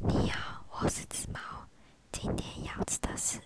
你好，我是只猫，今天要吃的是。